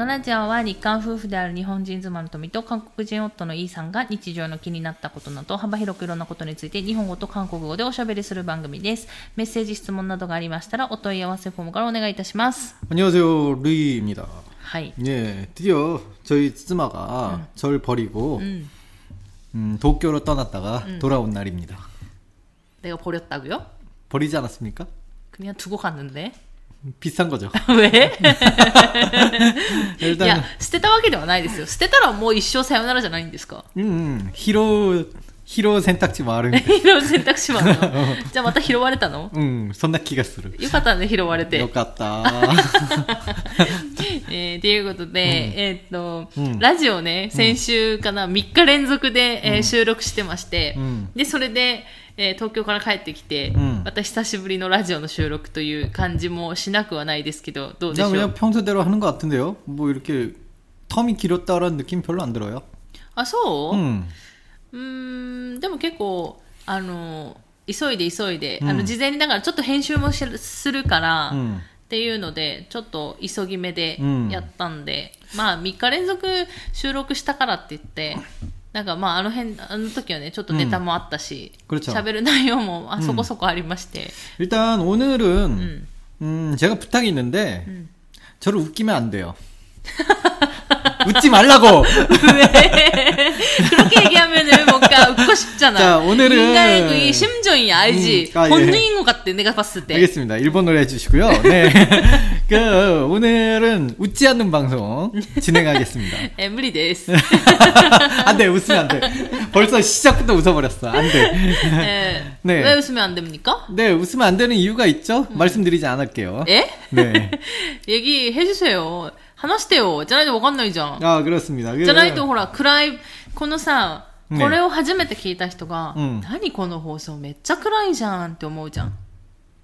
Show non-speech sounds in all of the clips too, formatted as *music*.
のラジオは日韓夫婦である日本人妻の富と韓国人夫のイーさんが日常の気になったことなど幅広くいろんなことについて日本語と韓国語でおしゃべりする番組です。メッセージ質問などがありましたらお問い合わせフォームからお願いいたします。 안녕하세요, 루이입니다. はい。 예, 드디어 저희 쯔마가 절 버리고 うん。 음, 도쿄로 떠났다가 돌아온 날입니다. 내가 버렸다고요? 버리지 않았습니까? 그냥 두고 갔는데. 비싼 거죠. *laughs* 왜?*laughs* い 일단 や、捨てたわけではないですよ。捨てたらもう一生さよならじゃないんですか 음, 음, 히로 히로 선택지 마른. 拾う選択肢もあるのじゃあまた拾われたの 음, 선나키가 쓰る. よかったね、拾われて。よかった。*laughs* えー、ということで、えーっと、うんラジオね、先週かな、3日連続で、えー収録してまして、うんで、それで、 えー東京から帰ってきて、うんまた久しぶりのラジオの収録という感じもしなくはないですけど、どうでし 나 ょ 그냥 う 평소대로 하는 것 같은데요. 뭐 이렇게 텀이 길었다라는 느낌 별로 안 들어요. あ、そう、 음. うーん、でも結構、あの、急いで急いで、うんあの、事前にだからちょっと編集もしするから、 음. っていうので、ちょっと急ぎ目でうんやったんで、まあ3日連続収録したからって言って、 なんかまああの辺、あの時はね、ちょっとネタもあったし、うん그렇죠 喋る内容もあそこそこありまして、 일단 오늘은 음. 음, 제가 부탁이 있는데 저를 웃기면 안 돼요. *laughs* 웃지 말라고. *laughs* 왜? 그렇게 얘기하면은 뭔가 웃고 싶잖아. 자, 오늘은 인간의 그 심정이 알지. 음, 아, 본능인 예. 것 같대. 내가 봤을 때. 알겠습니다. 일본 노래 해주시고요. 네. *laughs* 그 오늘은 웃지 않는 방송 진행하겠습니다. 에브리 데이스. 안돼 웃으면 안 돼. 벌써 시작부터 웃어버렸어. 안 돼. 네. *laughs* 네. 왜 웃으면 안 됩니까? 네, 웃으면 안 되는 이유가 있죠. 음. 말씀드리지 않을게요. 예? 네. 얘기해 주세요. 話してよ。じゃないとわかんないじゃん。 아, 그렇습니다. 그- じゃないとほら、暗い、このさ、ねこれを初めて聞いた人が、うん何この放送めっちゃ暗いじゃんって思うじゃん。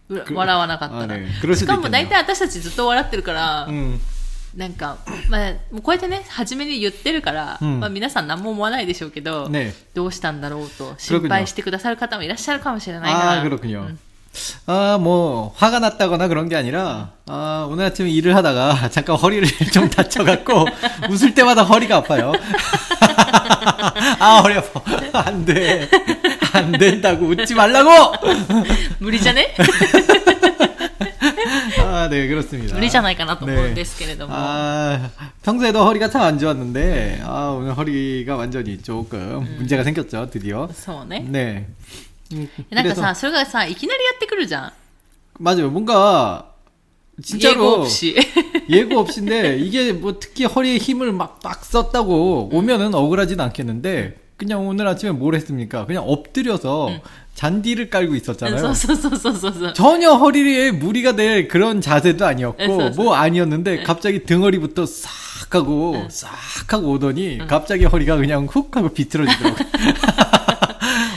うく笑わなかったら。あね苦しいしかも大体私たちずっと笑ってるから、 음, なんか、まあ、もうこうやってね、初めに言ってるから、うんまあ皆さん何も思わないでしょうけど、ねどうしたんだろうと心配してくださる方もいらっしゃるかもしれないか 아, ら。 그렇군요. 아, 뭐, 화가 났다거나 그런 게 아니라, 아, 오늘 아침에 일을 하다가 *laughs* 잠깐 허리를 *laughs* 좀 다쳐갖고, 웃을 때마다 허리가 아파요. *laughs* 아, 허리 아파. 안 돼. 안 된다고 웃지 말라고! 無理じゃね 아, 네, 그렇습니다. 無理じゃないかなと思うんで 네. すけれども。 아, 평소에도 허리가 참 안 좋았는데, 아, 오늘 허리가 완전히 조금 문제가 생겼죠, 드디어. そうね。 네. 음, なんか 그래서 さ、それがさ、いきなりやってくるじゃん。 맞아요. 뭔가, 英語 진짜로. 없이 *laughs* 예고 없이인데 이게 뭐 특히 허리에 힘을 막 빡 썼다고 오면은 억울하진 않겠는데 그냥 오늘 아침에 뭘 했습니까? 그냥 엎드려서 잔디를 깔고 있었잖아요. そうそうそうそうそうそう。 전혀 허리에 무리가 될 그런 자세도 아니었고 네, 뭐 아니었는데 갑자기 등허리부터 싹 하고 싹 하고 오더니 갑자기 허리가 그냥 훅 하고 비틀어지더라고요. *laughs*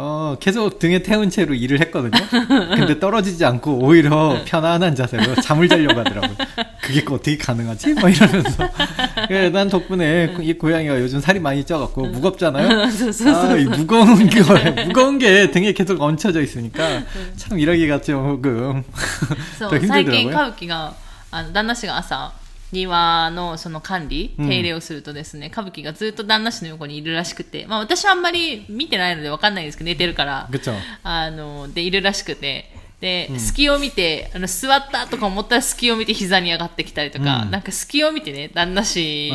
어 계속 등에 태운 채로 일을 했거든요. 근데 떨어지지 않고 오히려 편안한 자세로 잠을 자려고 하더라고요. 그게 어떻게 가능하지? 뭐 이러면서 예, 난 덕분에 이 고양이가 요즘 살이 많이 쪄갖고 무겁잖아요. 아, *laughs* 이 무거운 게 무거운 게 등에 계속 얹혀져 있으니까 참 일하기가 조금 そ 더 う、最近 힘들더라고요. 歌舞伎が、あの、旦那氏が朝、 庭のその管理、手入れをするとですね、うん、歌舞伎がずっと旦那氏の横にいるらしくて、まあ私はあんまり見てないのでわかんないですけど、寝てるから。あの、で、いるらしくて、で、うん、隙を見て、あの、座ったとか思ったら隙を見て膝に上がってきたりとか、うん、なんか隙を見てね、旦那氏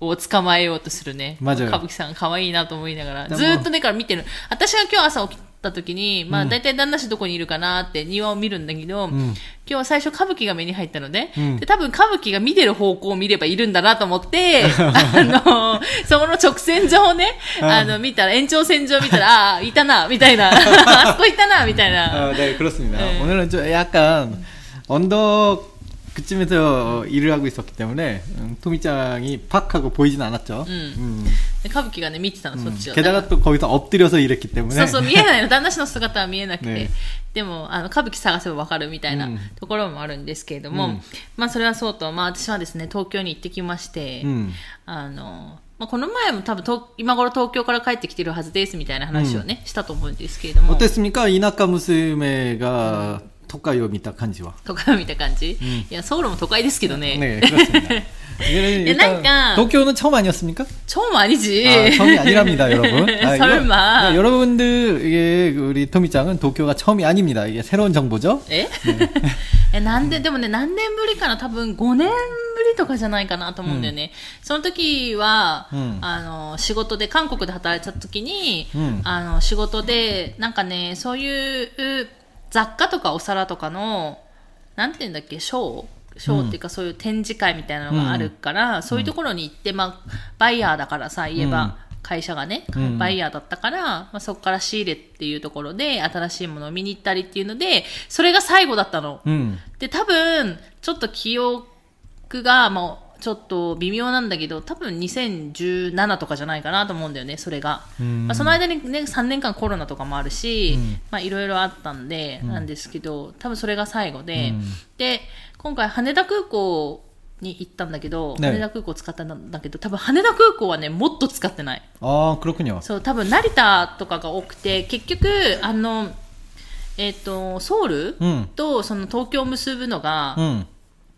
を捕まえようとするね。歌舞伎さん可愛いなと思いながら、ずっとね、から見てる。私が今日朝起きた時に、まあ大体旦那氏どこにいるかなって庭を見るんだけど、ん今日は最初歌舞伎が目に入ったので、うんで多分歌舞伎が見てる方向を見ればいるんだなと思って、あ*laughs* の、そこの直線上をね、あの、見たら、延長線上見たら、*laughs* ああ、いたな、*laughs* みたいな、あそこいたな、みたいな。 아, 네, 그렇습니다. 네. 오늘은 좀 약간 언덕 그쯤에서 일을 하고 있었기 때문에 음, 토미짱이 팍 하고 보이진 않았죠. 음. で歌舞伎がね見てたの、そっちを 게다가 또 거기서 엎드려서 일했기 때문에 そうそう見えないの旦那氏の姿は見えなくて、ねでもあの歌舞伎探せばわかるみたいなうんところもあるんですけれども、うんまあそれはそうと、まあ、私はですね東京に行ってきまして、うんあのまあ、この前も多分東今頃東京から帰ってきてるはずですみたいな話をね、したと思うんですけれども 어땠습니까? 이나카娘が 토카이を見た感じは都会を見た感じ、いやソウルも都会ですけどね 네, 그렇습니다. 이거는 일단 *laughs* 그러니까- 도쿄는 처음 아니었습니까? 처음 아니지 아, 처음이 아니랍니다, 여러분. 아, 이거- 설마 그러니까 여러분들 이게 우리 토미짱은 도쿄가 처음이 아닙니다. 이게 새로운 정보죠. ええなんで*laughs* でもね何年ぶりかな多分5年ぶりとかじゃないかなと思うんだよね、その時は、うんあの仕事で韓国で働いてた時に、うんあの仕事でなんかねそういう 雑貨とかお皿とかのなんて言うんだっけショー？ショーっていうか、そういう展示会みたいなのがあるから、そういうところに行って、まあ、バイヤーだからさ言えば、うん会社がね、うん。バイヤーだったから、まあ、そこから仕入れっていうところで新しいものを見に行ったりっていうのでそれが最後だったの。 음. で多分ちょっと記憶がもうちょっと微妙なんだけど多分2017とかじゃないかなと思うんだよねそれが、まあ、その間に、ね、3年間コロナとかもあるしいろいろあったんで、なんですけど多分それが最後で、で今回羽田空港に行ったんだけど、ね、羽田空港使ったんだけど多分羽田空港はねもっと使ってない。ああ黒くには。そう多分成田とかが多くて結局あのえっ、ー、とソウル、うん、とその東京を結ぶのが、うん。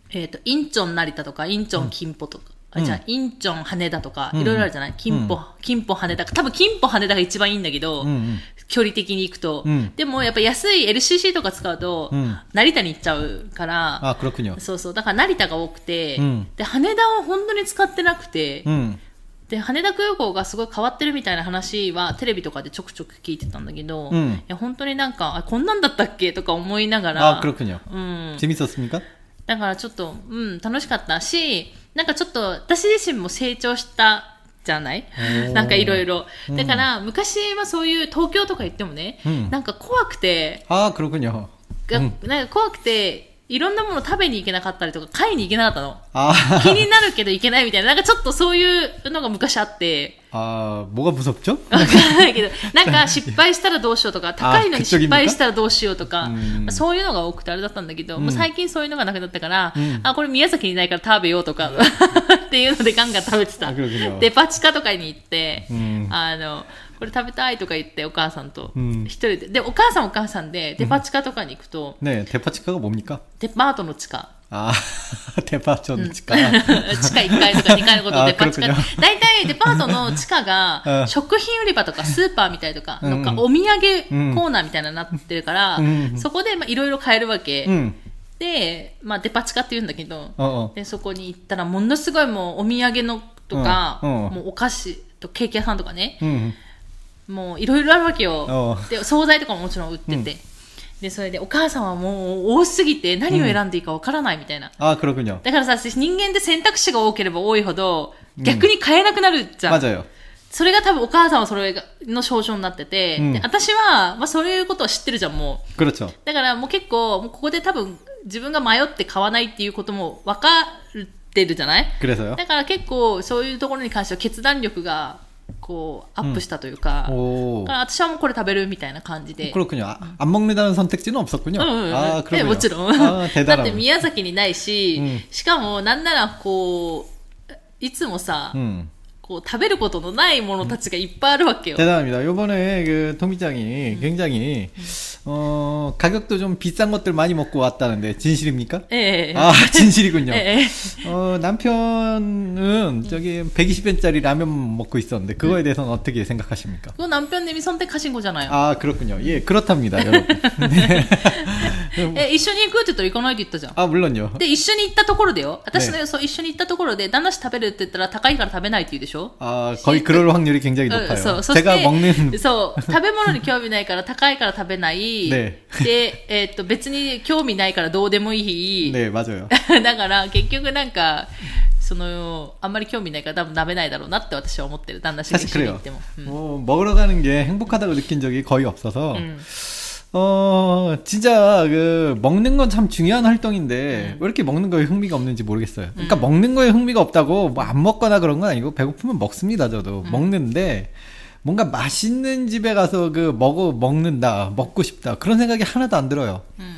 えっ、と、インチョン成田とか、インチョン金浦とか、あうんじゃあ、インチョン羽田とか、うんいろいろあるじゃない金浦、金浦羽田。多分金浦羽田が一番いいんだけど、 음. 음. 距離的に行くと、うんでもやっぱ安い LCC とか使うと、うん成田に行っちゃうから、 아, 그렇군요. そうそう、だから成田が多くて、うんで、羽田は本当に使ってなくて、 음. で、羽田空港がすごい変わってるみたいな話はテレビとかでちょくちょく聞いてたんだけど、うんいや本当になんか、あ、こんなんだったっけとか思いながら、 아, 그렇군요. うん、 재밌었습니까? だからちょっと、うん、楽しかったし、なんかちょっと私自身も成長したじゃない？なんかいろいろ。だから、うん、昔はそういう東京とか行ってもね、うん、なんか怖くて。ああ、黒くは。う、なんか怖くて、いろんなもの食べに行けなかったりとか、買いに行けなかったの。あ気になるけど行けないみたいな、なんかちょっとそういうのが昔あって。ああ、僕は不足ちょわからないけど、なんか失敗したらどうしようとか、高いのに失敗したらどうしようとか、そういうのが多くてあれだったんだけど、もう最近そういうのがなくなったから、あ、これ宮崎にいないから食べようとか、*laughs* っていうのでガンガン食べてた。デパ地下とかに行って、あの、これ食べたいとか言ってお母さんとうん一人で、で、お母さんお母さんでデパ地下とかに行くと、 네, 대파치카가 뭡니까? デパートの地下。 아, 대파전 치카. *laughs* 地下*laughs* 1階とか2階のことあデパ地下黒く大体デパートの地下うがん食品売り場とかスーパーみたいとか、うんなんかお土産コーナーみたいなのになってるから、うんそこでまあいろいろ買えるわけ、 음. で、まあ、デパ地下って言うんだけど、 어, 어. でそこに行ったらものすごいもうお土産のとか、うんうんもうお菓子とケーキ屋さんとかね、 음. もういろいろあるわけよ。で惣菜とかももちろん売ってて、でそれでお母さんはもう多すぎて何を選んでいいかわからないみたいな、ああ黒くにゃだからさ人間って選択肢が多ければ多いほど逆に買えなくなるじゃん、うよ、それが多分お母さんはそれの症状になってて、私は、まあ、そういうことは知ってるじゃんもう。だからもう結構もうここで多分自分が迷って買わないっていうことも分かるってるじゃない？だから結構そういうところに関しては決断力がこうアップしたというか、だ 오. から私はもうこれ食べるみたいな感じで。 그렇군요. 아, 안 먹는다는 선택지는 없었군요. うんうんうん 아, え 그럼요. もちろん。 아, *laughs* だって 대단하네. 宮崎にないし、うんしかもなんならこう、いつもさ、 음. こう食べることのないものたちがいっぱいあるわけよ。 대단합니다. 요번에 그 토미짱이 굉장히 어, 가격도 좀 비싼 것들 많이 먹고 왔다는데 진실입니까? ええ 아, *laughs* 진실이군요. ええ 어, 남편은 저기 120엔짜리 라면 먹고 있었는데 그거에 대해서는 어떻게 생각하십니까? 그거 남편님이 선택하신 거잖아요. 아, 그렇군요. 예, 그렇답니다, 여러분. *laughs* 네. え、一緒に行くって言ったら行かないって言ったじゃん。 아, 물론요. で、一緒に行ったところでよ。私のね予想、一緒に行ったところで、旦那氏食べるって言ったら高いから食べないって言うでしょ 아, 거의 그럴 확률이 굉장히 うん 높아요. そう。そして 제가 먹는 そ*laughs* う。食べ物に興味ないから高いから食べない。*laughs* ねで、えーっと、別に興味ないからどうでもいい。 네, 맞아요. *laughs* だから、結局なんか、その、あんまり興味ないから多分食べないだろうなって私は思ってる。旦那氏が 사실 一緒に行 그래요. っても。うん 뭐 먹으러 가는 게 행복하다고 느낀 적이 거의 없어서 うん 어, 진짜, 그, 먹는 건 참 중요한 활동인데, 왜 이렇게 먹는 거에 흥미가 없는지 모르겠어요. 그러니까 먹는 거에 흥미가 없다고, 뭐 안 먹거나 그런 건 아니고, 배고프면 먹습니다, 저도. 먹는데, 뭔가 맛있는 집에 가서 그, 먹어, 먹는다, 먹고 싶다, 그런 생각이 하나도 안 들어요. うん。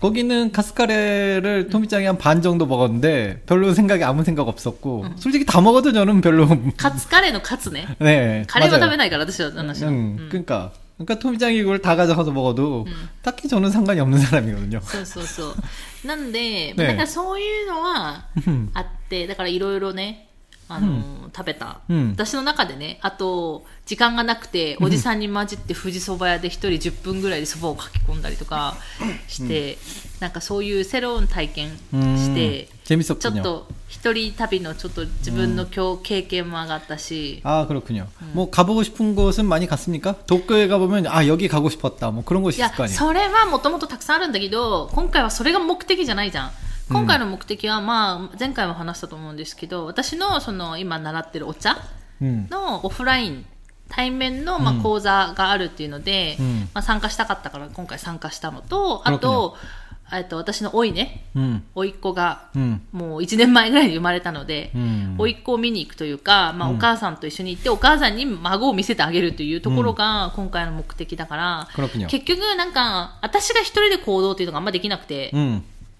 거기는 카스카레를 토미짱이 한 반 정도 먹었는데, 별로 생각이 아무 생각 없었고, 솔직히 다 먹어도 저는 별로, *laughs* カツカレーのカツね。 네. カレーは 맞아요. 食べないから、私は話は。 응, うん 그러니까. 그러니까 토미짱이 이걸 다 가져가서 먹어도, 음. 딱히 저는 상관이 없는 사람이거든요. そうそうそう。なんで、ねだからそういうのは 음. あって、だからいろいろね、 *laughs* あの、食べた、うん私の中でね、あと、時間がなくて、おじさんに混じって富士そば屋で一人10分ぐらいでそばをかき込んだりとかして、なんかそういうセロン体験して、 음, ちょっ 재밌었군요. と一人旅のちょっと自分の今日経験も上がったし、 아 그렇군요. 뭐 가보고 싶은 곳은 많이 갔습니까? 도쿄에 가보면 아 여기 가고 싶었다. 뭐 그런 곳이 いや 있을 거 아니에요. それはもともとたくさんあるんだけど今回はそれが目的じゃないじゃん 今回の目的は、まあ、前回も話したと思うんですけど、私のその今習ってるお茶のオフライン、対面のまあ講座があるっていうので、うん、まあ、参加したかったから今回参加したのと、あと、えっと、私のおいね、うん、おいっ子が、もう1年前ぐらいに生まれたので、うん、おいっ子を見に行くというか、まあ、お母さんと一緒に行って、お母さんに孫を見せてあげるというところが今回の目的だから、うん、結局なんか、私が一人で行動っていうのがあんまできなくて、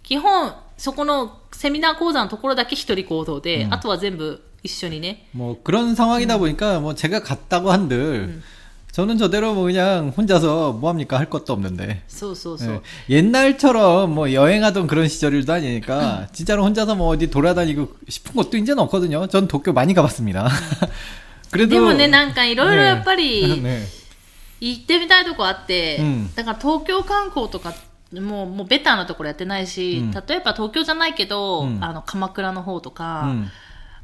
基本、 そこのセミナー講座のところだけ一人行動で、うんあとは全部一緒にね。 뭐 그런 상황이다 보니까 뭐 제가 갔다고 한들 저는 저대로 뭐 그냥 혼자서 뭐 합니까 할 것도 없는데 そうそうそう。 예. 옛날처럼 뭐 여행하던 그런 시절도 아니니까 진짜로 혼자서 뭐 어디 돌아다니고 싶은 것도 이제는 없거든요. 전 도쿄 많이 가봤습니다. *laughs* 그래도 でもね、なんかいろいろやっぱり、 네. 行ってみたいとこあって、うんだから東京観光とか、 もう、もうベターなところやってないし、うん例えば東京じゃないけど、うんあの、鎌倉の方とか、 음.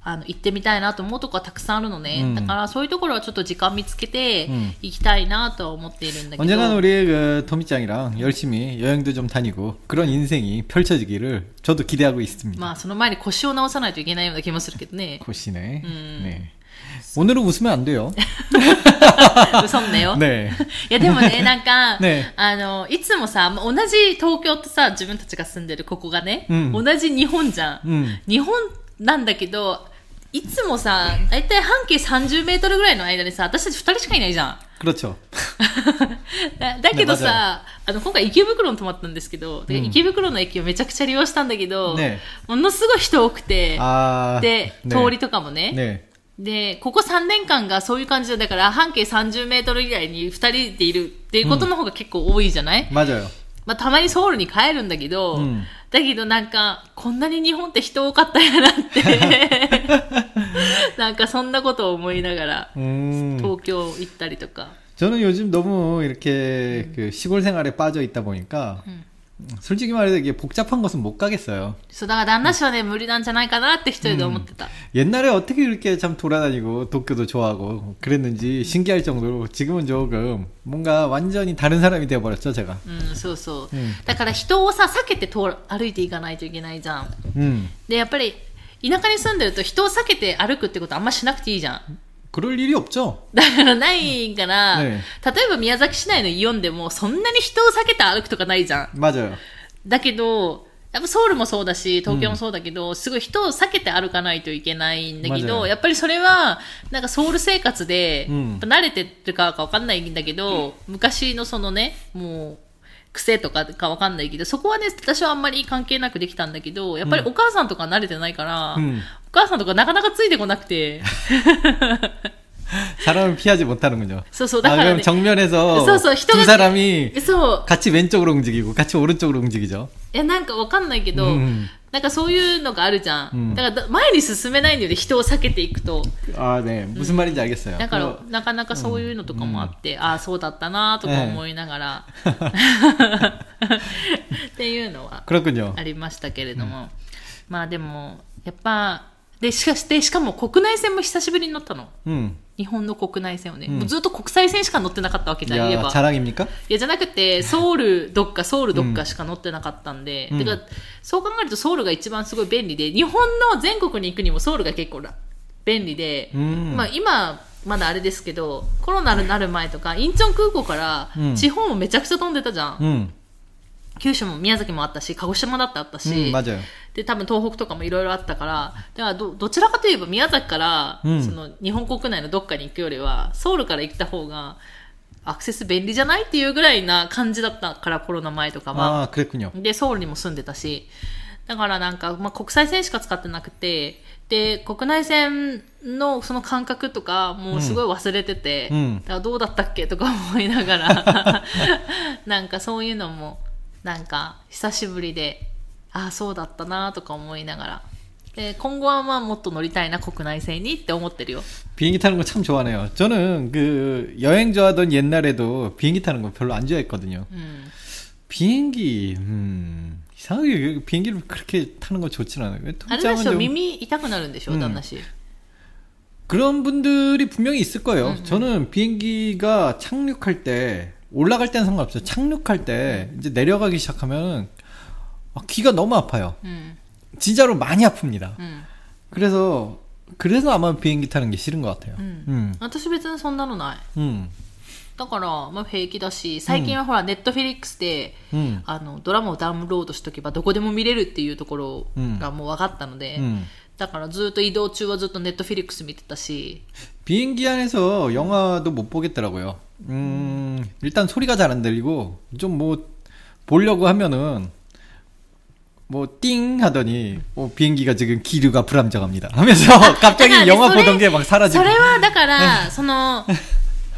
あの、行ってみたいなと思うとこはたくさんあるのね。うんだからそういうところはちょっと時間見つけてうん行きたいなとは思っているんだけど。 언젠간 우리 그 토미짱이랑 열심히 여행도 좀 다니고 그런 인생이 펼쳐지기를 저도 기대하고 있습니다. まあその前に腰を直さないといけないような気もするけどね。 고시네. 음. 네. *laughs* 오늘은 웃으면 안 돼요. *laughs* 嘘んねよ。 네. *laughs* いやでもね、なんか、ねあの、いつもさ、まあ同じ東京とさ、自分たちが住んでるここがね、うん同じ日本じゃん。 음. 日本なんだけど、いつもさ、だいたい半径30メートルぐらいの間にさ、私たち2人しかいないじゃん。 그렇죠. だだけどねまさ、あの、今回池袋に泊まったんですけど、でうん池袋の駅をめちゃくちゃ利用したんだけど、ねものすごい人多くて、 아. で、 네. 通りとかもね。 네. で、ここ3年間がそういう感じで、だから半径30メートル以内に2人でいるっていうことの方が結構多いじゃない、 맞아요. まあ、たまにソウルに帰るんだけど、うんだけどなんか、こんなに日本って人多かったんやなって、*laughs* なんかそんなことを思いながら、 음. 東京行ったりとか。 저는 요즘 너무 이렇게 그 시골 생활에 빠져 있다 보니까 음. 솔직히 말해서 이게 복잡한 곳은 못 가겠어요. そう、だから旦那氏はね、無理なんじゃないかなって一人で思ってた。 옛날에 어떻게 그렇게 참 돌아다니고 도쿄도 좋아하고 그랬는지 신기할 정도로 지금은 조금 뭔가 완전히 다른 사람이 되어버렸죠, 제가. うん、そうそう。うんだから人をさ、避けて通る歩いていかないといけないじゃん。 음. で、やっぱり、田舎に住んでると人を避けて歩くってことあんましなくていいじゃん。 그럴 일이 없죠. だからないから、ね例えば宮崎市内のイオンでもそんなに人を避けて歩くとかないじゃん。 맞아요. だけど、やっぱソウルもそうだし、東京もそうだけど、すごい人を避けて歩かないといけないんだけど、まずやっぱりそれは、なんかソウル生活で、うんやっぱ慣れてるかわかんないんだけど、昔のそのね、もう、 癖とかかわかんないけど、そこはね、私はあんまり関係なくできたんだけど、やっぱりお母さんとか慣れてないから、うんお母さんとかなかなかついてこなくて、 사람을 피하지 못하는군요. そうそう、 아, だから 그럼 ね、 정면에서 소, 소, 히토가- 두 사람이 そう、 같이 왼쪽으로 움직이고 같이 오른쪽으로 움직이죠. え、なんかわかんないけど、うん なんかそういうのがあるじゃん。うん、だから前に進めないんだよね、人を避けていくと。ああね、ぶまりんじゃあげよ。だから、なかなかそういうのとかもあって、うん、ああ、そうだったなとか思いながら、っていうのはありましたけれども。うん、まあでも、やっぱ、で、しかし、て、しかも国内線も久しぶりに乗ったの。うん。日本の国内線をね、うんもうずっと国際線しか乗ってなかったわけじゃん言え 야, ば 자랑입니까? いやじゃなくてソウルどっかソウルどっかしか乗ってなかったんで、うんてかそう考えるとソウルが一番すごい便利で日本の全国に行くにもソウルが結構ら便利で、 음. まあ今まだあれですけどコロナになる前とかインチョン空港からうん地方もめちゃくちゃ飛んでたじゃん、 음. 九州も宮崎もあったし鹿児島だってあったし、 음, 맞아요. で、多分東北とかもいろいろあったから、だからど、どちらかといえば宮崎から、うん、その日本国内のどっかに行くよりは、ソウルから行った方が、アクセス便利じゃないっていうぐらいな感じだったから、コロナ前とかは。で、ソウルにも住んでたし。だからなんか、まあ、国際線しか使ってなくて、で、国内線のその感覚とか、もうすごい忘れてて、うん、だどうだったっけとか思いながら、*laughs* なんかそういうのも、なんか久しぶりでああそうだったなとか思いながらで今後はまあもっと乗りたいな国内線にって思ってるよ 비행기 타는 거 참 좋아하네요. 저는 그 여행 좋아하던 옛날에도 비행기 타는 거 별로 안 좋아했거든요. うん、 비행기, 음, 이상하게 비행기를 그렇게 타는 거 좋진 않아요. 왜 あれで 통장은 しょ 좀 耳痛くなるんでしょ、うん旦那氏 그런 분들이 분명히 있을 거예요. 음, 음. 저는 비행기가 착륙할 때 올라갈 때는 상관없어요. 착륙할 때 이제 내려가기 시작하면 아, 귀가 너무 아파요. うん、 진짜로 많이 아픕니다. うん、 그래서 그래서 아마 비행기 타는 게 싫은 것 같아요. 음. 음, 私別にそんなのない 음, だから、まあ、平気だし最近はほら、ネットフィリックスで 음, あのドラマをダウンロードしとけばどこでも見れるっていうところがもう分かったので、 음. だからずっと移動中はずっとネットフィリックス見てたし 비행기 안에서 영화도 못 보겠더라고요. 음, 일단 소리가 잘 안 들리고 좀 뭐 보려고 하면은 뭐 띵 하더니 뭐 비행기가 지금 기류가 불안정합니다 하면서 *laughs* 갑자기 だからね 영화 それ 보던 게 막 そ 사라지고 れはだからその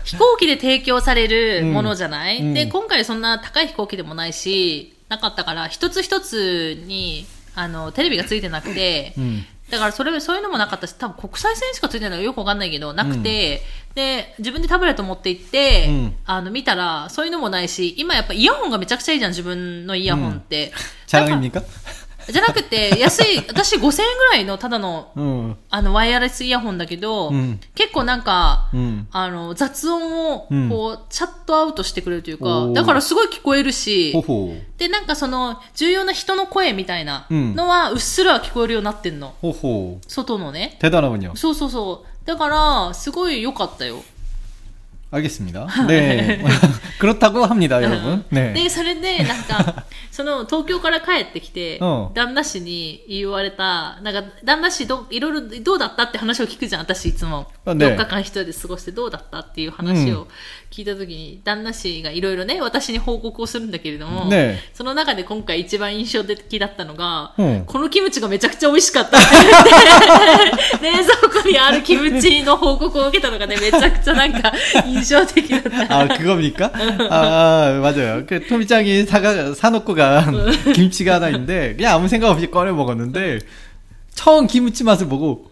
飛行機で提供されるうんものじゃない、うんで今回そんな高い飛行機でもないしなかったから一つ一つにあのテレビがついてなくて、 음, だからそれ、そういうのもなかったし、多分国際線しかついてないのよくわかんないけど、なくて、うん、で、自分でタブレット持って行って、うん、あの、見たら、そういうのもないし、今やっぱイヤホンがめちゃくちゃいいじゃん、自分のイヤホンって。うん、チャラ耳か？じゃなくて、安い、*laughs* 私5000円ぐらいのただの、うん、あの、ワイヤレスイヤホンだけど、うん、結構なんか、うん、あの、雑音を、こう、チャットアウトしてくれるというか、だからすごい聞こえるし、で、なんかその、重要な人の声みたいなのは、うっすら聞こえるようになってんの。ほほ外のね。手だらそうそうそう。だから、すごい良かったよ。 알겠습니다. 네, *laughs* 그렇다고 합니다, 여러분. 네. で、それで、なんか、その、東京から帰ってきて、うん旦那氏に言われた、なんか、旦那氏ど、いろいろ、どうだったって話を聞くじゃん、私いつも。あね4日間一人で過ごしてどうだったっていう話を 聞いたときに、旦那氏がいろいろね、私に報告をするんだけれども、ねその中で今回一番印象的だったのが、うんこのキムチがめちゃくちゃ美味しかったって言って、*laughs* 冷蔵庫にあるキムチの報告を受けたのがね、めちゃくちゃなんか印象的だった。 아, 그겁니까? 아, 맞아요. 그, 토미짱이 사가, 사놓고 간 김치가 하나 있는데, 그냥 아무 생각 없이 꺼내 먹었는데, 처음 김치 맛을 보고,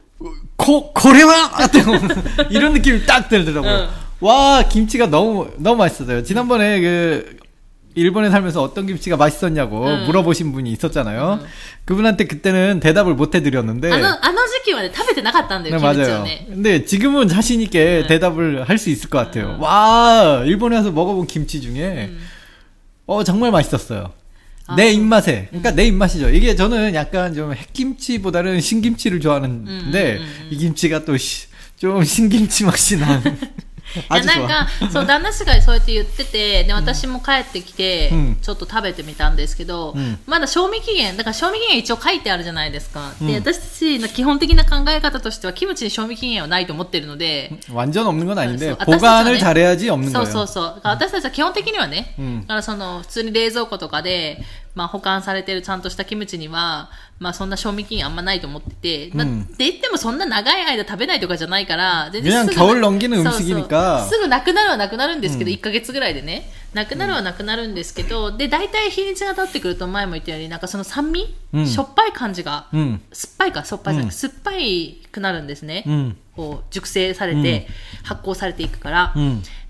고, 고래와! *laughs* 이런 느낌이 딱 들더라고요. 와 김치가 너무 너무 맛있었어요. 지난번에 그 일본에 살면서 어떤 김치가 맛있었냐고 음. 물어보신 분이 있었잖아요. 음. 그분한테 그때는 대답을 못 해드렸는데. 안안시키면 탑에 나갔다는데. 맞아요. 근데 지금은 자신 있게 네. 대답을 할 수 있을 것 같아요. 음. 와 일본에 와서 먹어본 김치 중에 어 정말 맛있었어요. 아, 내 입맛에 그러니까 내 입맛이죠. 이게 저는 약간 좀 핵김치보다는 신김치를 좋아하는데 이 김치가 또 좀 신김치 맛이 나는. *laughs* いや 아주 なん 좋아. か、そう、旦那氏がそうやって言ってて、で、私も帰ってきてうん、ちょっと食べてみたんですけどうん、まだ賞味期限、だから賞味期限一応書いてあるじゃないですか。で、うん私たちの基本的な考え方としては、キムチに賞味期限はないと思ってるので、 완전 없는 건 아닌데, 그래서 보관을 아따 잘해야지 없는 そう 거예요. そうそう。だから私たちは基本的にはね、うんだからその普通に冷蔵庫とかで、まあ保管されてるちゃんとしたキムチには、 まあそんな賞味期限あんまないと思ってて、まあ、って言ってもそんな長い間食べないとかじゃないから、全然すぐ。すぐなくなるはなくなるんですけど、1ヶ月ぐらいでね。なくなるはなくなるんですけど、で、大体日にちが経ってくると前も言ったように、なんかその酸味、うん、しょっぱい感じが、うん、酸っぱいか、しょっぱいじゃなくて、酸っぱいくなるんですね。こう、熟成されて、発酵されていくから。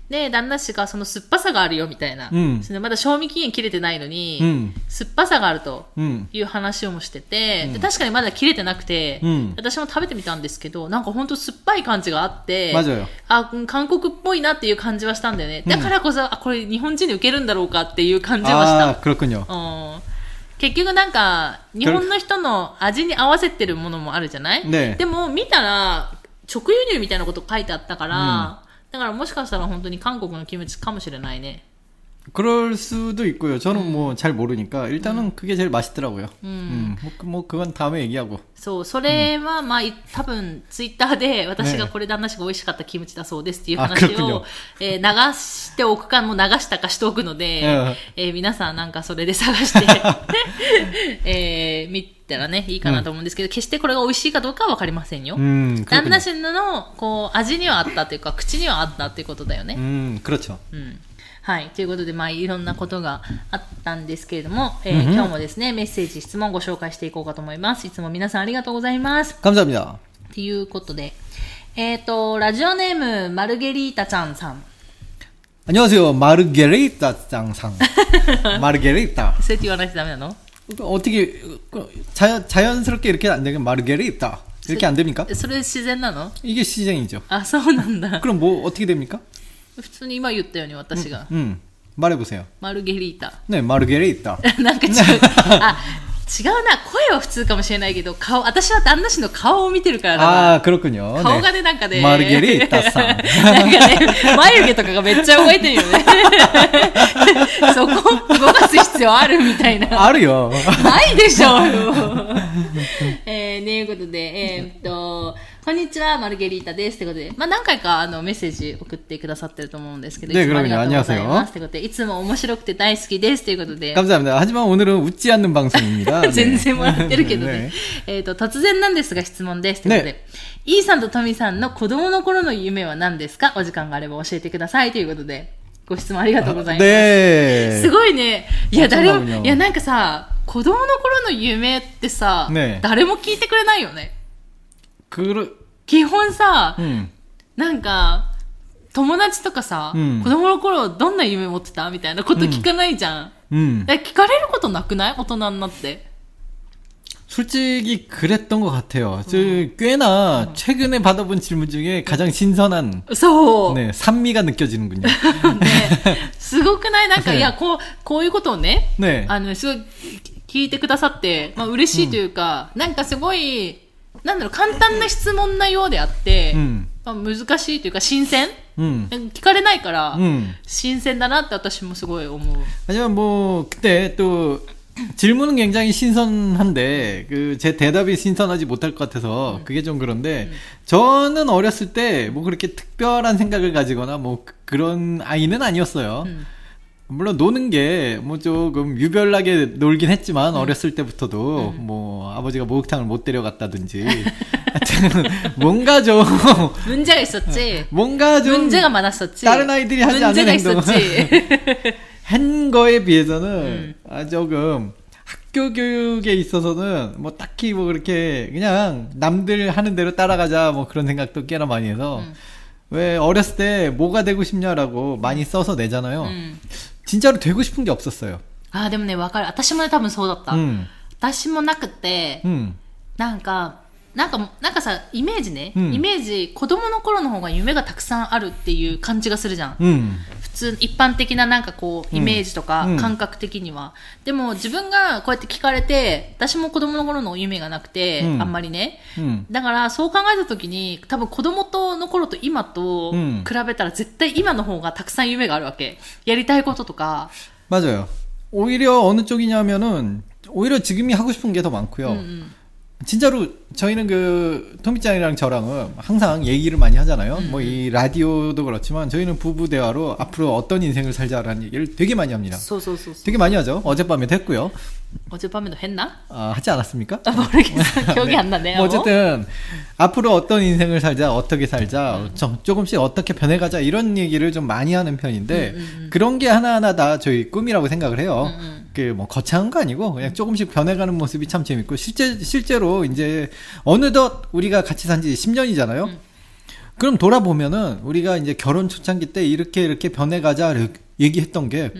で、旦那氏がその酸っぱさがあるよみたいな。うんそのまだ賞味期限切れてないのに、うん。酸っぱさがあるとうん。いう話をもしてて、で確かにまだ切れてなくて、うん私も食べてみたんですけど、なんかほんと酸っぱい感じがあって、 맞아요 あ、うん韓国っぽいなっていう感じはしたんだよね。だからこそ、あ、これ日本人に受けるんだろうかっていう感じはした。 아, 그렇군요. うん結局なんか、日本の人の味に合わせてるものもあるじゃない、ねでも見たら、直輸入みたいなこと書いてあったから、 だからもしかしたら本当に韓国のキムチかもしれないね。 그럴 수도 있고요. 저는 뭐 잘 모르니까 일단은 그게 제일 맛있더라고요. 음. 뭐, 그- 뭐 그건 다음에 얘기하고. そう、それは、まあ、い多分、ツイッターで、私がこれ旦那氏が美味しかったキムチだそうですっていうあ話来るよを、えー流しておくか、もう流したかしておくので、うんえー皆さんなんかそれで探して、*laughs* *laughs* えー見たらね、いいかなと思うんですけど、決してこれが美味しいかどうかはわかりませんよ。 음, 旦 그렇군요. 那氏の、こう、味にはあったというか、口にはあったっていうことだよね。 음, 그렇죠. うん はい。ということで、まあ、いろんなことがあったんですけれども、えー今日もですね、メッセージ、質問をご紹介していこうかと思います。いつも皆さんありがとうございます。 감사합니다. っていうことで、えっ、と、ラジオネーム、マルゲリータちゃんさん。 안녕하세요. 마르게리타 짱상. *laughs* 마르게리타. そうやって言わないとダメなの 어떻게 그, 자연, 자연스럽게 이렇게 안 되면 마르게리타. 이렇게 안 됩니까? それ自然なの 이게 시쟁이죠. あ、そうなんだ。 그럼 뭐 어떻게 됩니까? 普通に今言ったように私が。 음. 말해보세요. マルゲリータ。 네, 마르게리타. *laughs* なんか違う。あ、違うな。声は普通かもしれないけど、顔、私は旦那氏の顔を見てるからだな。 아, 그렇군요. 顔がね、なんかね。 마르게리타 상. なんかね、眉毛とかがめっちゃ動いてるよね。*laughs* そこ、動かす必要あるみたいな。 알아요. ないでしょ*laughs* うよ。えー、ねいうことで、えーっと、 こんにちは、マルゲリータです。ってことで、まあ、何回かあのメッセージ送ってくださってると思うんですけど、いつもありがとうございます。ってことで、いつも面白くて大好きです。ということで。감사합니 다。 하지만오늘은웃지않는방송입니 다。 *laughs* 全然もらってるけどね。えっと、突然なんですが質問です。っいことで、E さんとトミさんの子供の頃の夢は何ですか？お時間があれば教えてください。ということで、ご質問ありがとうございます。ねすごいね。いや、誰も、いや、なんかさ、子供の頃の夢ってさ、誰も聞いてくれないよね。그, 基本さ、 음. なんか、友達とかさ、うん子供の頃どんな夢持ってたみたいなこと聞かないじゃん。 음. え聞かれることなくない大人になって。 솔직히 그랬던 것 같아요. 저 꽤나 최근에 받아본 질문 중에 가장 신선한 そう。 네, 산미가 느껴지는군요. ね、すごくないなんか、*laughs* いや、こう、こういうことをね、ねあの、すごい聞いてくださって、まあ嬉しいというか、なんかすごい、 なんだろう、簡単な質問なようであって、 음. まあ、難しいというか、新鮮 음. 聞かれないから、 음. 新鮮だなって私もすごい思う。 하지만 뭐 그때 또 질문은 굉장히 신선한데 그 제 대답이 신선하지 못할 것 같아서 그게 좀 그런데 저는 어렸을 때 뭐 그렇게 특별한 생각을 가지거나 뭐 그- 그런 아이는 아니었어요. 음. 물론 노는 게 뭐 조금 유별나게 놀긴 했지만 음. 어렸을 때부터도 음. 뭐 아버지가 목욕탕을 못 데려갔다든지 하여튼 *laughs* 뭔가 좀 문제가 있었지. 뭔가 좀 문제가 많았었지. 다른 아이들이 하지 않는 행동을 *laughs* 한 거에 비해서는 음. 아 조금 학교 교육에 있어서는 뭐 딱히 뭐 그렇게 그냥 남들 하는 대로 따라가자 뭐 그런 생각도 꽤나 많이 해서 음. 왜 어렸을 때 뭐가 되고 싶냐라고 많이 써서 내잖아요. 음. 진짜로 되고 싶은 게 없었어요. ああ、でもね、わかる。私もね、多分そうだった。 음, 私もなくて、 음, なんか、 なんか、なんかさ、イメージね、うんイメージ、子供の頃の方が夢がたくさんあるっていう感じがするじゃん。 음, 普通、一般的ななんかこう、イメージとかうん、感覚的には。でも自分がこうやって聞かれて、私も子供の頃の夢がなくて、うんあんまりね。 음. だから、そう考えたときに、多分子供との頃と今とうん比べたら絶対今の方がたくさん夢があるわけ。やりたいこととか。 맞아요. 오히려 어느 쪽이냐면은 오히려 지금이 하고 싶은 게 더 많고요. 진짜로 저희는 그 토미짱이랑 저랑은 항상 얘기를 많이 하잖아요. 뭐 음. 뭐이 라디오도 그렇지만 저희는 부부 대화로 앞으로 어떤 인생을 살자라는 얘기를 되게 많이 합니다. 소소소. 되게 많이 하죠. 어젯밤에도 했고요. 어젯밤에도 했나? 아, 하지 않았습니까? 아, 모르겠어. *laughs* 네. 기억이 네. 안 나네요. 뭐 어쨌든 앞으로 어떤 인생을 살자, 어떻게 살자, 음. 좀, 조금씩 어떻게 변해가자 이런 얘기를 좀 많이 하는 편인데 음, 음, 음. 그런 게 하나하나 다 저희 꿈이라고 생각을 해요. 음, 음, 음. 그뭐 거창한 거 아니고 그냥 조금씩 변해가는 모습이 참 재밌고 실제 실제로 이제 어느덧 우리가 같이 산 지 10년이잖아요. 음. 그럼 돌아보면은 우리가 이제 결혼 초창기 때 이렇게 이렇게 변해가자 얘기했던 게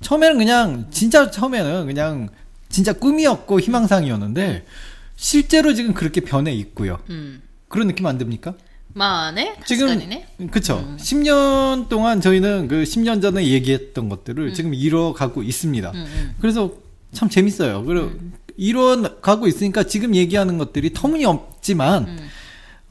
처음에는 그냥 진짜 처음에는 그냥 진짜 꿈이었고 희망상이었는데 실제로 지금 그렇게 변해 있고요. うん。 그런 느낌 안 듭니까? まあね、確 지금 かにね。 그쵸. 10년 동안 저희는 그 10년 전에 얘기했던 것들을 음. 지금 이뤄가고 있습니다. うんうん。 그래서 참 재밌어요. 그리고 이뤄가고 있으니까 지금 얘기하는 것들이 터무니없지만 うん。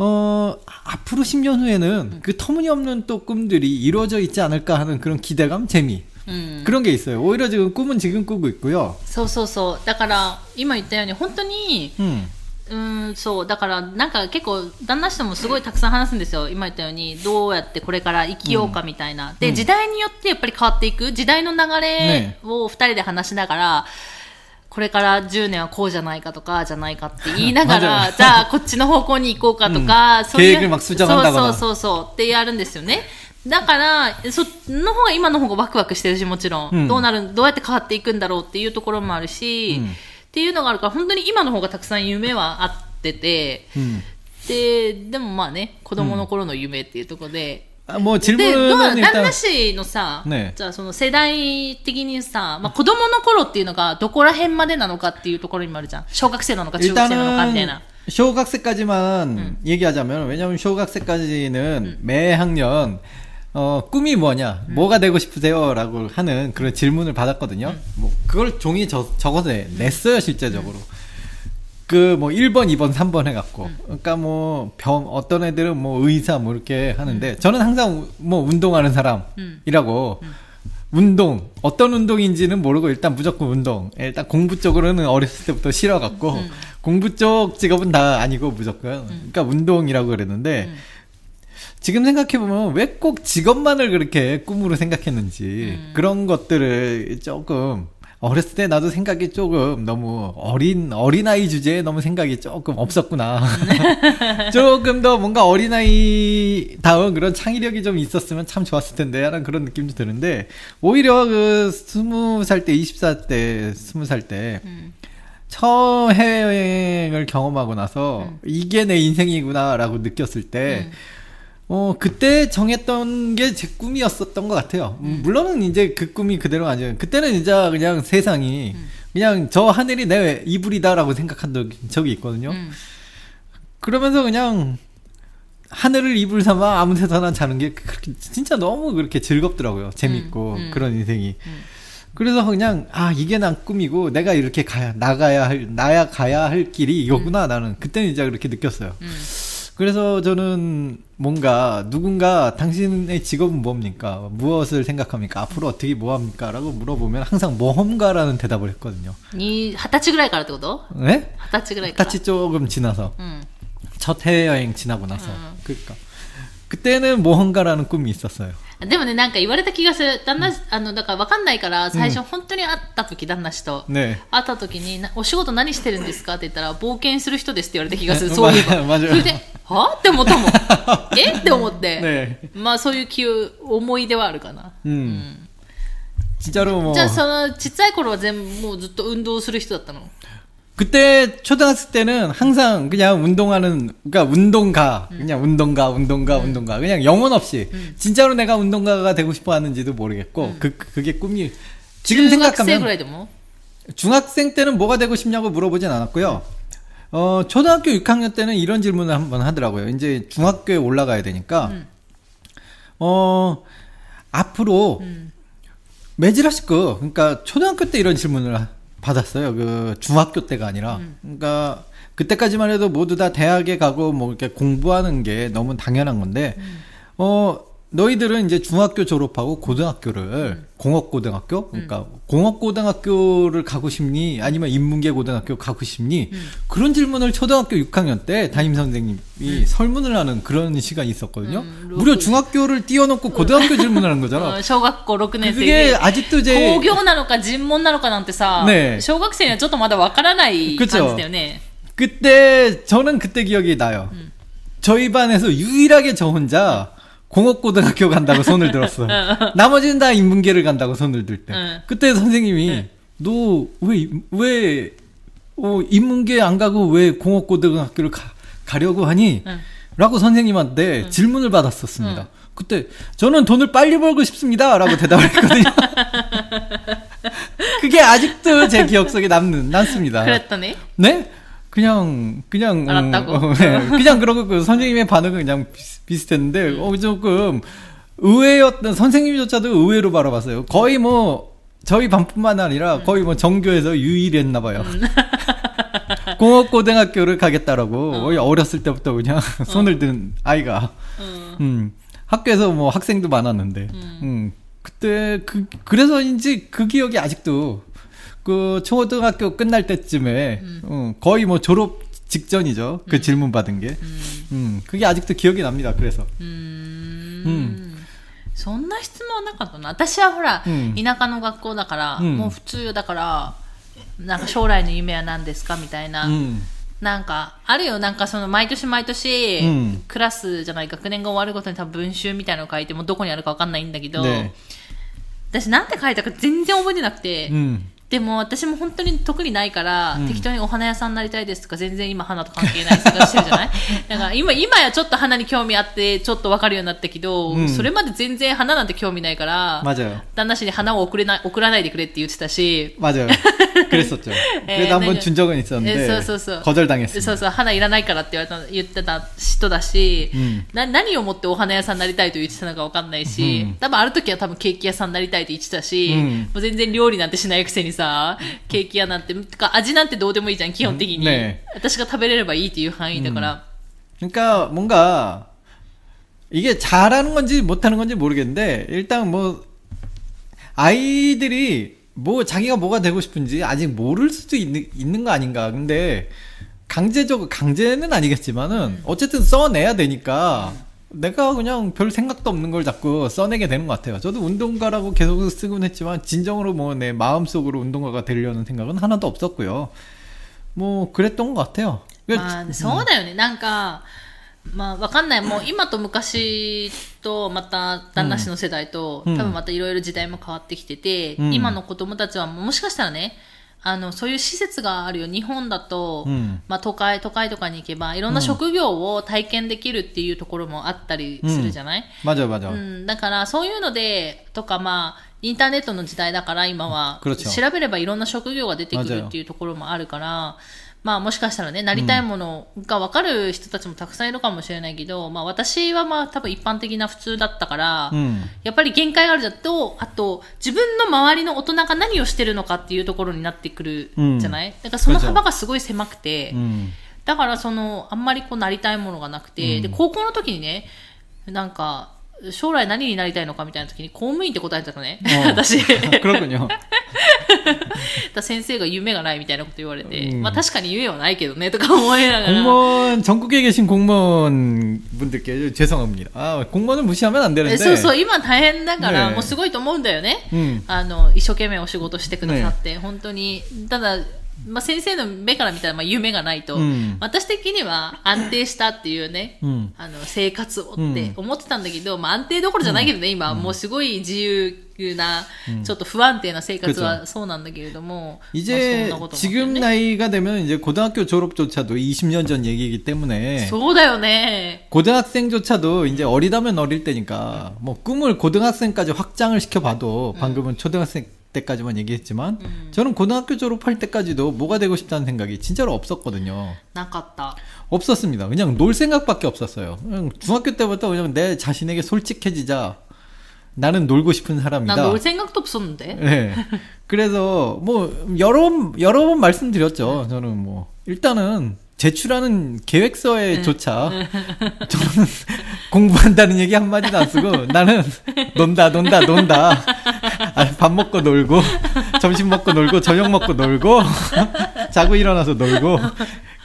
어, 앞으로 10년 후에는 그 터무니없는 또 꿈들이 이루어져 있지 않을까 하는 그런 기대감, 재미. うん。 그런 게 있어요. 오히려 지금 꿈은 지금 꾸고 있고요. そうそうそう。だから、今言ったように、本当に、 음. うんそう。だからなんか結構旦那さんもすごいたくさん話すんですよ。今言ったようにどうやってこれから生きようかみたいな、うん、で、時代によってやっぱり変わっていく。時代の流れを2人で話しながら、これから10年はこうじゃないかとかじゃないかって言いながらじゃあ。こっちの方向に行こうかとか、うん、そういうそうそうそうってやるんですよね。だから、その方が今の方がワクワクしてるし、もちろん、どうなる、どうやって変わっていくんだろうっていうところもあるし、っていうのがあるから、本当に今の方がたくさん夢はあってて、 음. で、でもまあね、子供の頃の夢っていうところで、 아, 뭐 で、どう 질문은 旦 일단 那氏のさ、ねじゃあその世代的にさ、まあ子供の頃っていうのがどこら辺までなのかっていうところにもあるじゃん。小学生なのか中学生なのかみたい 일단은 な。 小学生까지만 얘기하자면 왜냐면小学生까지는 매 학년 어, 꿈이 뭐냐, 뭐가 되고 싶으세요?라고 하는 그런 질문을 받았거든요. 뭐 그걸 종이 적, 적어서 내- 냈어요 실제적으로. 그 뭐 1번, 2번, 3번 해갖고. 그러니까 뭐 병, 어떤 애들은 뭐 의사 뭐 이렇게 하는데 저는 항상 우- 뭐 운동하는 사람이라고. 운동 어떤 운동인지는 모르고 일단 무조건 운동. 일단 공부 쪽으로는 어렸을 때부터 싫어갖고 공부 쪽 직업은 다 아니고 무조건. 그러니까 운동이라고 그랬는데 지금 생각해보면 왜 꼭 직업만을 그렇게 꿈으로 생각했는지 그런 것들을 조금 어렸을 때 나도 생각이 조금 너무 어린 어린아이 주제에 너무 생각이 조금 없었구나 *laughs* 조금 더 뭔가 어린아이 다운 그런 창의력이 좀 있었으면 참 좋았을 텐데 하는 그런 느낌도 드는데 오히려 그 스무 살 때, 이십 살 때, 스무 살때 음. 처음 해외여행을 경험하고 나서 이게 내 인생이구나라고 느꼈을 때 음. 어, 그때 정했던 게 제 꿈이었었던 것 같아요. 음, 물론은 이제 그 꿈이 그대로 아니에요. 그때는 이제 그냥 세상이 그냥 저 하늘이 내 이불이다라고 생각한 적- 적이 있거든요. うん。 그러면서 그냥 하늘을 이불 삼아 아무 데서나 자는 게 그렇게 진짜 너무 그렇게 즐겁더라고요. 재밌고 음, 음. 그런 인생이. 음. 그래서 그냥 아 이게 난 꿈이고 내가 이렇게 가야 나가야 할 나야 가야 할 길이 이거구나 나는 그때는 이제 그렇게 느꼈어요. 그래서 저는 뭔가 누군가 당신의 직업은 뭡니까? 무엇을 생각합니까? 앞으로 어떻게 뭐 합니까? 라고 물어보면 항상 모험가라는 대답을 했거든요. 이 하타치 그라이 가라도 너? 네? 하타치 그라이 하타치 조금 지나서. 음. 첫 해외여행 지나고 나서. 음. 그니까. 그때는 모험가라는 꿈이 있었어요. でもね、なんか言われた気がする。旦那、うん、あの、だから分かんないから、最初、本当に会った時、旦那氏と、ね、会った時に、お仕事何してるんですか？って言ったら、*laughs* 冒険する人ですって言われた気がする。そういえば。それで、はって思ったもん。えって思って。ね、まあ、そういう気、思い出はあるかな。うん。うんじゃあその、ちっちゃい頃は全部、もうずっと運動する人だったの 그때 초등학생 때는 항상 그냥 운동하는 그러니까 운동가 음. 그냥 운동가 운동가 음. 운동가 그냥 영혼 없이 음. 진짜로 내가 운동가가 되고 싶어 하는지도 모르겠고 음. 그, 그 그게 꿈이 지금 생각하면 해도 뭐. 중학생 때는 뭐가 되고 싶냐고 물어보진 않았고요. 어 초등학교 6학년 때는 이런 질문을 한번 하더라고요. 이제 중학교에 올라가야 되니까 음. 어 앞으로 음. 매질하실 거 그러니까 초등학교 때 이런 질문을 받았어요. 그 중학교 때가 아니라. 그러니까 그때까지만 해도 모두 다 대학에 가고 뭐 이렇게 공부하는 게 너무 당연한 건데, 어, 너희들은 이제 중학교 졸업하고 고등학교를 공업고등학교 그러니까 공업고등학교를 가고 싶니 아니면 인문계 고등학교 가고 싶니 그런 질문을 초등학교 6학년 때 담임 선생님이 설문을 하는 그런 시간이 있었거든요. 음, 무려 중학교를 띄워놓고 고등학교 질문하는 거잖아. 小学校6年生 그게 で 아직도 제 工業なのか人文なのかなんてさ、ね小学生にはちょっとまだわからない感じ 그쵸 だよね。 그때 저는 그때 기억이 나요. 저희 반에서 유일하게 저 혼자 공업고등학교 간다고 손을 들었어. *laughs* 나머지는 다 인문계를 간다고 손을 들 때. 응. 그때 선생님이 응. 너왜 왜 어, 인문계 안 가고 왜 공업고등학교를 가, 가려고 하니? 응. 라고 선생님한테 질문을 받았었습니다. 그때 저는 돈을 빨리 벌고 싶습니다라고 대답을 했거든요. *laughs* 그게 아직도 제 기억 속에 남는 남습니다. 그랬더니 네? 그냥 그냥 알았다고? 어, 네. 그냥 그러고 그 선생님의 반응은 그냥 비슷, 했는데 어, 조금 의외였던 선생님조차도 의외로 바라봤어요. 거의 뭐 저희 반뿐만 아니라 거의 뭐 전교에서 유일했나 봐요. *laughs* 공업고등학교를 가겠다라고 거의 어렸을 때부터 그냥 손을 든 아이가 음. 음, 학교에서 뭐 학생도 많았는데, 음, 그때 그 그래서인지 그 기억이 아직도 그 초등학교 끝날 때쯤에 어, 거의 뭐 졸업 직전이죠. 그 질문 받은 게, 음, 그게 아직도 기억이 납니다. 그래서 うーんうんそんな質問なかったな私はほら、うん田舎の学校だから、うんもう普通だからなんか将来の夢は何ですかみたいな、 음, なんかあるよなんかその毎年毎年、うんクラスじゃない学年が終わるごとに多分文集みたいなの書いてもうどこにあるかわかんないんだけど、 네, 私なんて書いたか全然覚えてなくて、 음, でも私も本当に特にないから、うん、適当にお花屋さんになりたいですとか全然今花と関係ない探してるじゃない？*laughs* だから今今やちょっと花に興味あってちょっと分かるようになったけど、うん、それまで全然花なんて興味ないから旦那氏に花を送れな送らないでくれって言ってたし。*laughs* 그랬었죠. 에, 그래도 한 번 네, 준 적은 え 있었는데 そうそうそう 거절당했습니다. そうそう花いらないからって言われた言ってた人だし、うんな何をもってお花屋さんになりたいと言ってたのかわかんないし、うん多分ある時は多分ケーキ屋さんになりたいと言ってたし、うんもう全然料理なんてしないくせにさケーキ屋なんててか味なんてどうでもいいじゃん基本的に、ね私が食べれればいいっていう範囲だから、 그러니까 뭔가 이게 잘하는 건지 못하는 건지 모르겠는데 일단 뭐 아이들이 뭐 자기가 뭐가 되고 싶은지 아직 모를 수도 있는, 있는 거 아닌가. 근데 강제적 강제는 아니겠지만은 어쨌든 써내야 되니까 내가 그냥 별 생각도 없는 걸 자꾸 써내게 되는 것 같아요. 저도 운동가라고 계속 쓰곤 했지만 진정으로 뭐 내 마음속으로 운동가가 되려는 생각은 하나도 없었고요. 뭐 그랬던 것 같아요. まあ、そうだよね。なんか、 まあ、わかんない。もう今と昔と、また、旦那氏の世代と、うん、多分またいろいろ時代も変わってきてて、うん、今の子供たちはもしかしたらね、あの、そういう施設があるよ。日本だと、うん、まあ、都会、都会とかに行けば、いろんな職業を体験できるっていうところもあったりするじゃない、まじまじ。うん。だから、そういうので、とか、まあ、インターネットの時代だから、今は、調べればいろんな職業が出てくるっていうところもあるから、まあもしかしたらね、なりたいものが分かる人たちもたくさんいるかもしれないけど、まあ私はまあ多分一般的な普通だったから、 음. やっぱり限界があるだと、あと、自分の周りの大人が何をしてるのかっていうところになってくるじゃない、だからその幅がすごい狭くて、 음. だからその、あんまりこうなりたいものがなくて、で、高校の時にね、なんか、将来何になりたいのかみたいな時に公務員って答えたのね。うん私。だか 그렇군요. ら先生が夢がないみたいなこと言われて、うんまあ確かに夢はないけどね、とか思いながら。 공무원 전국에 계신 공무원 분들께 죄송합니다. 아 공무원을 무시하면 안 え 되는데. そうそう、今大変だから、ねえもうすごいと思うんだよね。 음. あの、一生懸命お仕事してくださって、本当に。ただ、 まあ、先生の目から見たら、まあ、夢がないと、うん私的には安定したっていうね、 음. あの、生活をうんって思ってたんだけど、まあ、安定どころじゃないけどね、今、もうすごい自由な、ちょっと不安定な生活はそうなんだけれども、 이제 まあそんなこと思ってる 지금 ね 나이가 되면 이제 고등학교 졸업조차도 20년 전 얘기이기 때문에 そうだよね。 고등학생조차도 이제 어리다면 어릴 때니까 뭐 꿈을 고등학생까지 확장을 시켜봐도 방금은 초등학생 때까지만 얘기했지만 음. 저는 고등학교 졸업할 때까지도 뭐가 되고 싶다는 생각이 진짜로 없었거든요. 나갔다. 없었습니다. 그냥 놀 생각밖에 없었어요. 그냥 중학교 때부터 그냥 내 자신에게 솔직해지자. 나는 놀고 싶은 사람이다. 나 놀 생각도 없었는데. 네. 그래서 뭐 여러 여러 번 말씀드렸죠. 저는 뭐 일단은 제출하는 계획서에조차 네. *laughs* 저는 공부한다는 얘기 한마디도 안 쓰고 나는 논다 논다 논다 밥 먹고 놀고 *laughs* 점심 먹고 놀고 저녁 먹고 놀고 *laughs* 자고 일어나서 놀고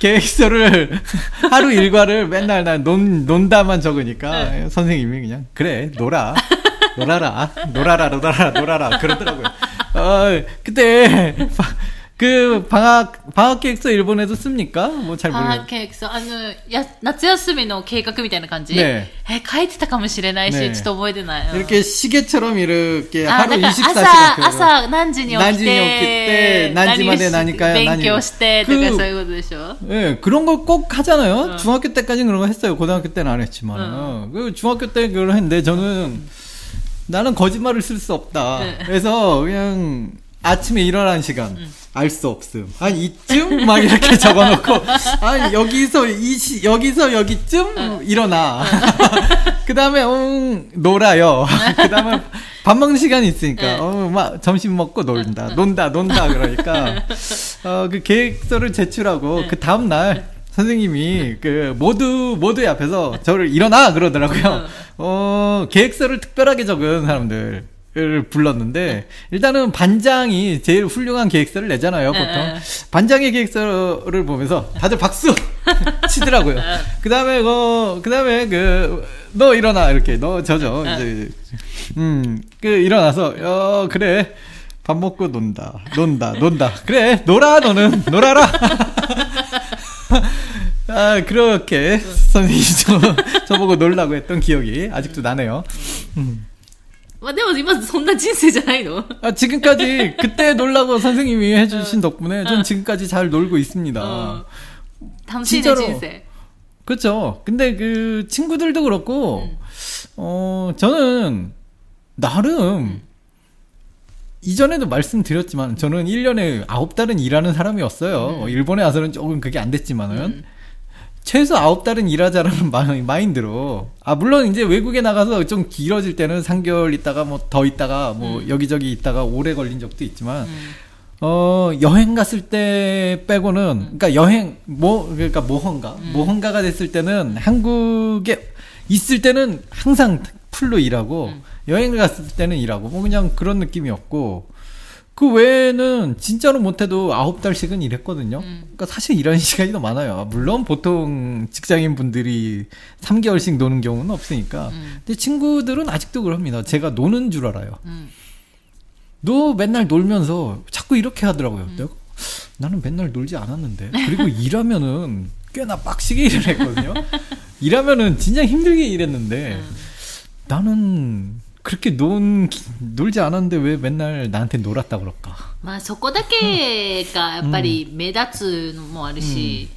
계획서를 *laughs* 하루 일과를 맨날 난 논, 논다만 적으니까 선생님이 그냥 그래 놀아. 놀아라. 놀아라 놀아라 놀아라. 그러더라고요. 어, 그때 바- 그 방학 방학 계획서 일본에도 씁니까? 뭐 잘 あー 모르겠어요. 計画そうあのや夏休みの計画みたいな感じ、ねえ書いてたかもしれないし、ねちょっと覚えてない、うん 이렇게 시계처럼 이렇게 あ 하루 なんか 24시간 朝、朝何時に起き 何時に起きてて、何時まで何をし何か勉強してとか何そういうことでしょ 예, 그런 걸 꼭 하잖아요. 중학교 때까지는 그런 거 했어요. 고등학교 때는 안 했지만. 그 중학교 때 그걸 했는데 저는 나는 거짓말을 쓸 수 없다. 네. 그래서 그냥 아침에 일어나는 시간 알 수 없음. 한 이쯤 막 이렇게 *laughs* 적어놓고 아 여기서 이 시, 여기서 여기쯤 일어나. 그 다음에 음, 놀아요. *laughs* 그 다음에 밥 먹는 시간이 있으니까 네. 어, 막 점심 먹고 놀다, 논다, 논다 그러니까 어, 그 계획서를 제출하고 그 다음 날 선생님이 그 모두 모두의 앞에서 저를 일어나 그러더라고요. 어 계획서를 특별하게 적은 사람들. 을 불렀는데 일단은 반장이 제일 훌륭한 계획서를 내잖아요 보통. 에, 에. 반장의 계획서를 보면서 다들 박수 *laughs* 치더라고요. 그 다음에 그 그다음에 그 너 일어나 이렇게. 너 저저 이제 음 그 일어나서 어 그래. 밥 먹고 논다. 논다 논다. 그래 놀아 너는. 놀아라. *laughs* 아 그렇게 선생님이 저, 저보고 놀라고 했던 기억이 아직도 나네요 まあでも今そんな人生じゃないの 아, 지금까지 *laughs* 그때 놀라고 선생님이 해주신 덕분에 전 지금까지 잘 놀고 있습니다. 어. 楽しいね 진짜로 人生 그렇죠. 근데 그 친구들도 그렇고 어 저는 나름 이전에도 말씀드렸지만 저는 1년에 9달은 일하는 사람이었어요. 일본에 와서는 조금 그게 안 됐지만은 최소 9달은 일하자라는 *laughs* 마- 마인드로. 아 물론 이제 외국에 나가서 좀 길어질 때는 3개월 있다가 뭐 더 있다가 뭐 여기저기 있다가 오래 걸린 적도 있지만 어, 여행 갔을 때 빼고는, 그러니까 여행, 뭐, 그러니까 모험가, 모험가가 됐을 때는 한국에 있을 때는 항상 풀로 일하고, 여행을 갔을 때는 일하고, 뭐 그냥 그런 느낌이었고, 그 외에는 진짜로 못해도 아홉 달씩은 일했거든요. 그러니까 사실 일하는 시간이 더 많아요. 물론 보통 직장인 분들이 3개월씩 노는 경우는 없으니까. 근데 친구들은 아직도 그럽니다. 제가 노는 줄 알아요. うん、너 맨날 놀면서 자꾸 이렇게 하더라고요. 내가 나는 맨날 놀지 않았는데. 그리고 *laughs* 일하면은 꽤나 빡시게 일을 했거든요. *laughs* 일하면은 진짜 힘들게 일했는데 나는 그렇게 논 놀지 않았는데 왜 맨날 나한테 놀았다 그럴까? まあそこだけがやっぱり目立つのもあるし、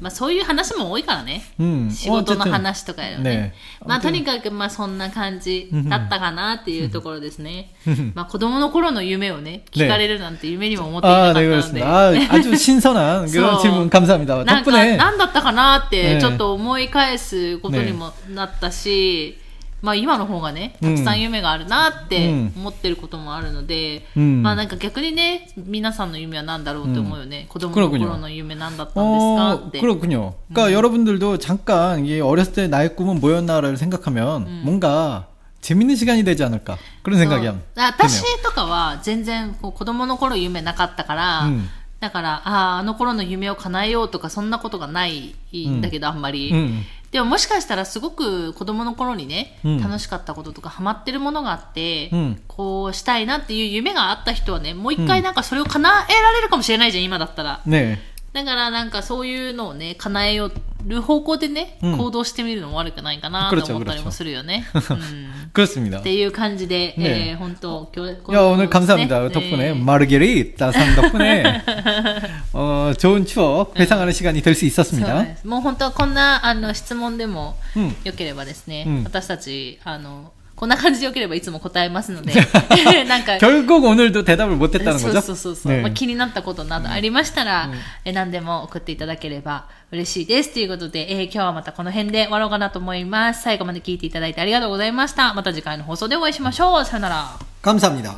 まあそういう話も多いからね。 음, 仕事の 어쨌든 話とかよね。 네. まあとにかくまあそんな感じだったかなっていうところですね。まあ子供の頃の夢をね、聞かれるなんて夢にも思っていなか 아, った 네 ので。 그렇습니다. 아, *laughs* 아주 신선한 그런 소. 질문 감사합니다. なんか 덕분에 何だったかなってねちょっと思い返すことにもなったし、 まあ今の方がね、たくさん夢があるなってうん思ってることもあるので、うんまあなんか逆にね、皆さんの夢は何だろうって思うよね。子供の 그렇군요 頃の夢何だったんですか 어, って。 그렇군요. 그러니까 여러분들도 잠깐 이 어렸을 때 나의 꿈은 뭐였나를 생각하면 뭔가 재밌는 시간이 되지 않을까 그런 생각이 そう 함. 私とかは全然こう子供の頃夢なかったから、うんだから、ああ、あの頃の夢を叶えようとかそんなことがないんだけど、あんまり。 음. でももしかしたらすごく子供の頃にね、うん楽しかったこととかハマってるものがあって、うんこうしたいなっていう夢があった人はね、もう一回なんかそれを叶えられるかもしれないじゃん、今だったら。 네. だからなんかそういうのをね、叶えよる方向でね、うん行動してみるのも悪くないかなと思ったりもするよね。うん、 그렇습니다. っていう感じで、 네 えー本当今日、 야, 오늘 감사합니다. ね 덕분에 ね 마르게리타 상 덕분에 *laughs* 어, 좋은 추억 회상하는 시간이 될 수 そう 있었습니다. ですもう本当こんなあの質問でもうんよければですね、うん私たちあの こんな感じでよければいつも答えますので*laughs* なんか 결국 오늘도 대답을 못했다는 そ 거죠? うそうそうそう、 네. まあ、気になったことなどありましたら、え何でも送っていただければ嬉しいですということで、えー今日はまたこの辺で終わろうかなと思います最後まで聞いていただいてありがとうございましたまた次回の放送でお会いしましょうさよなら 감사합니다.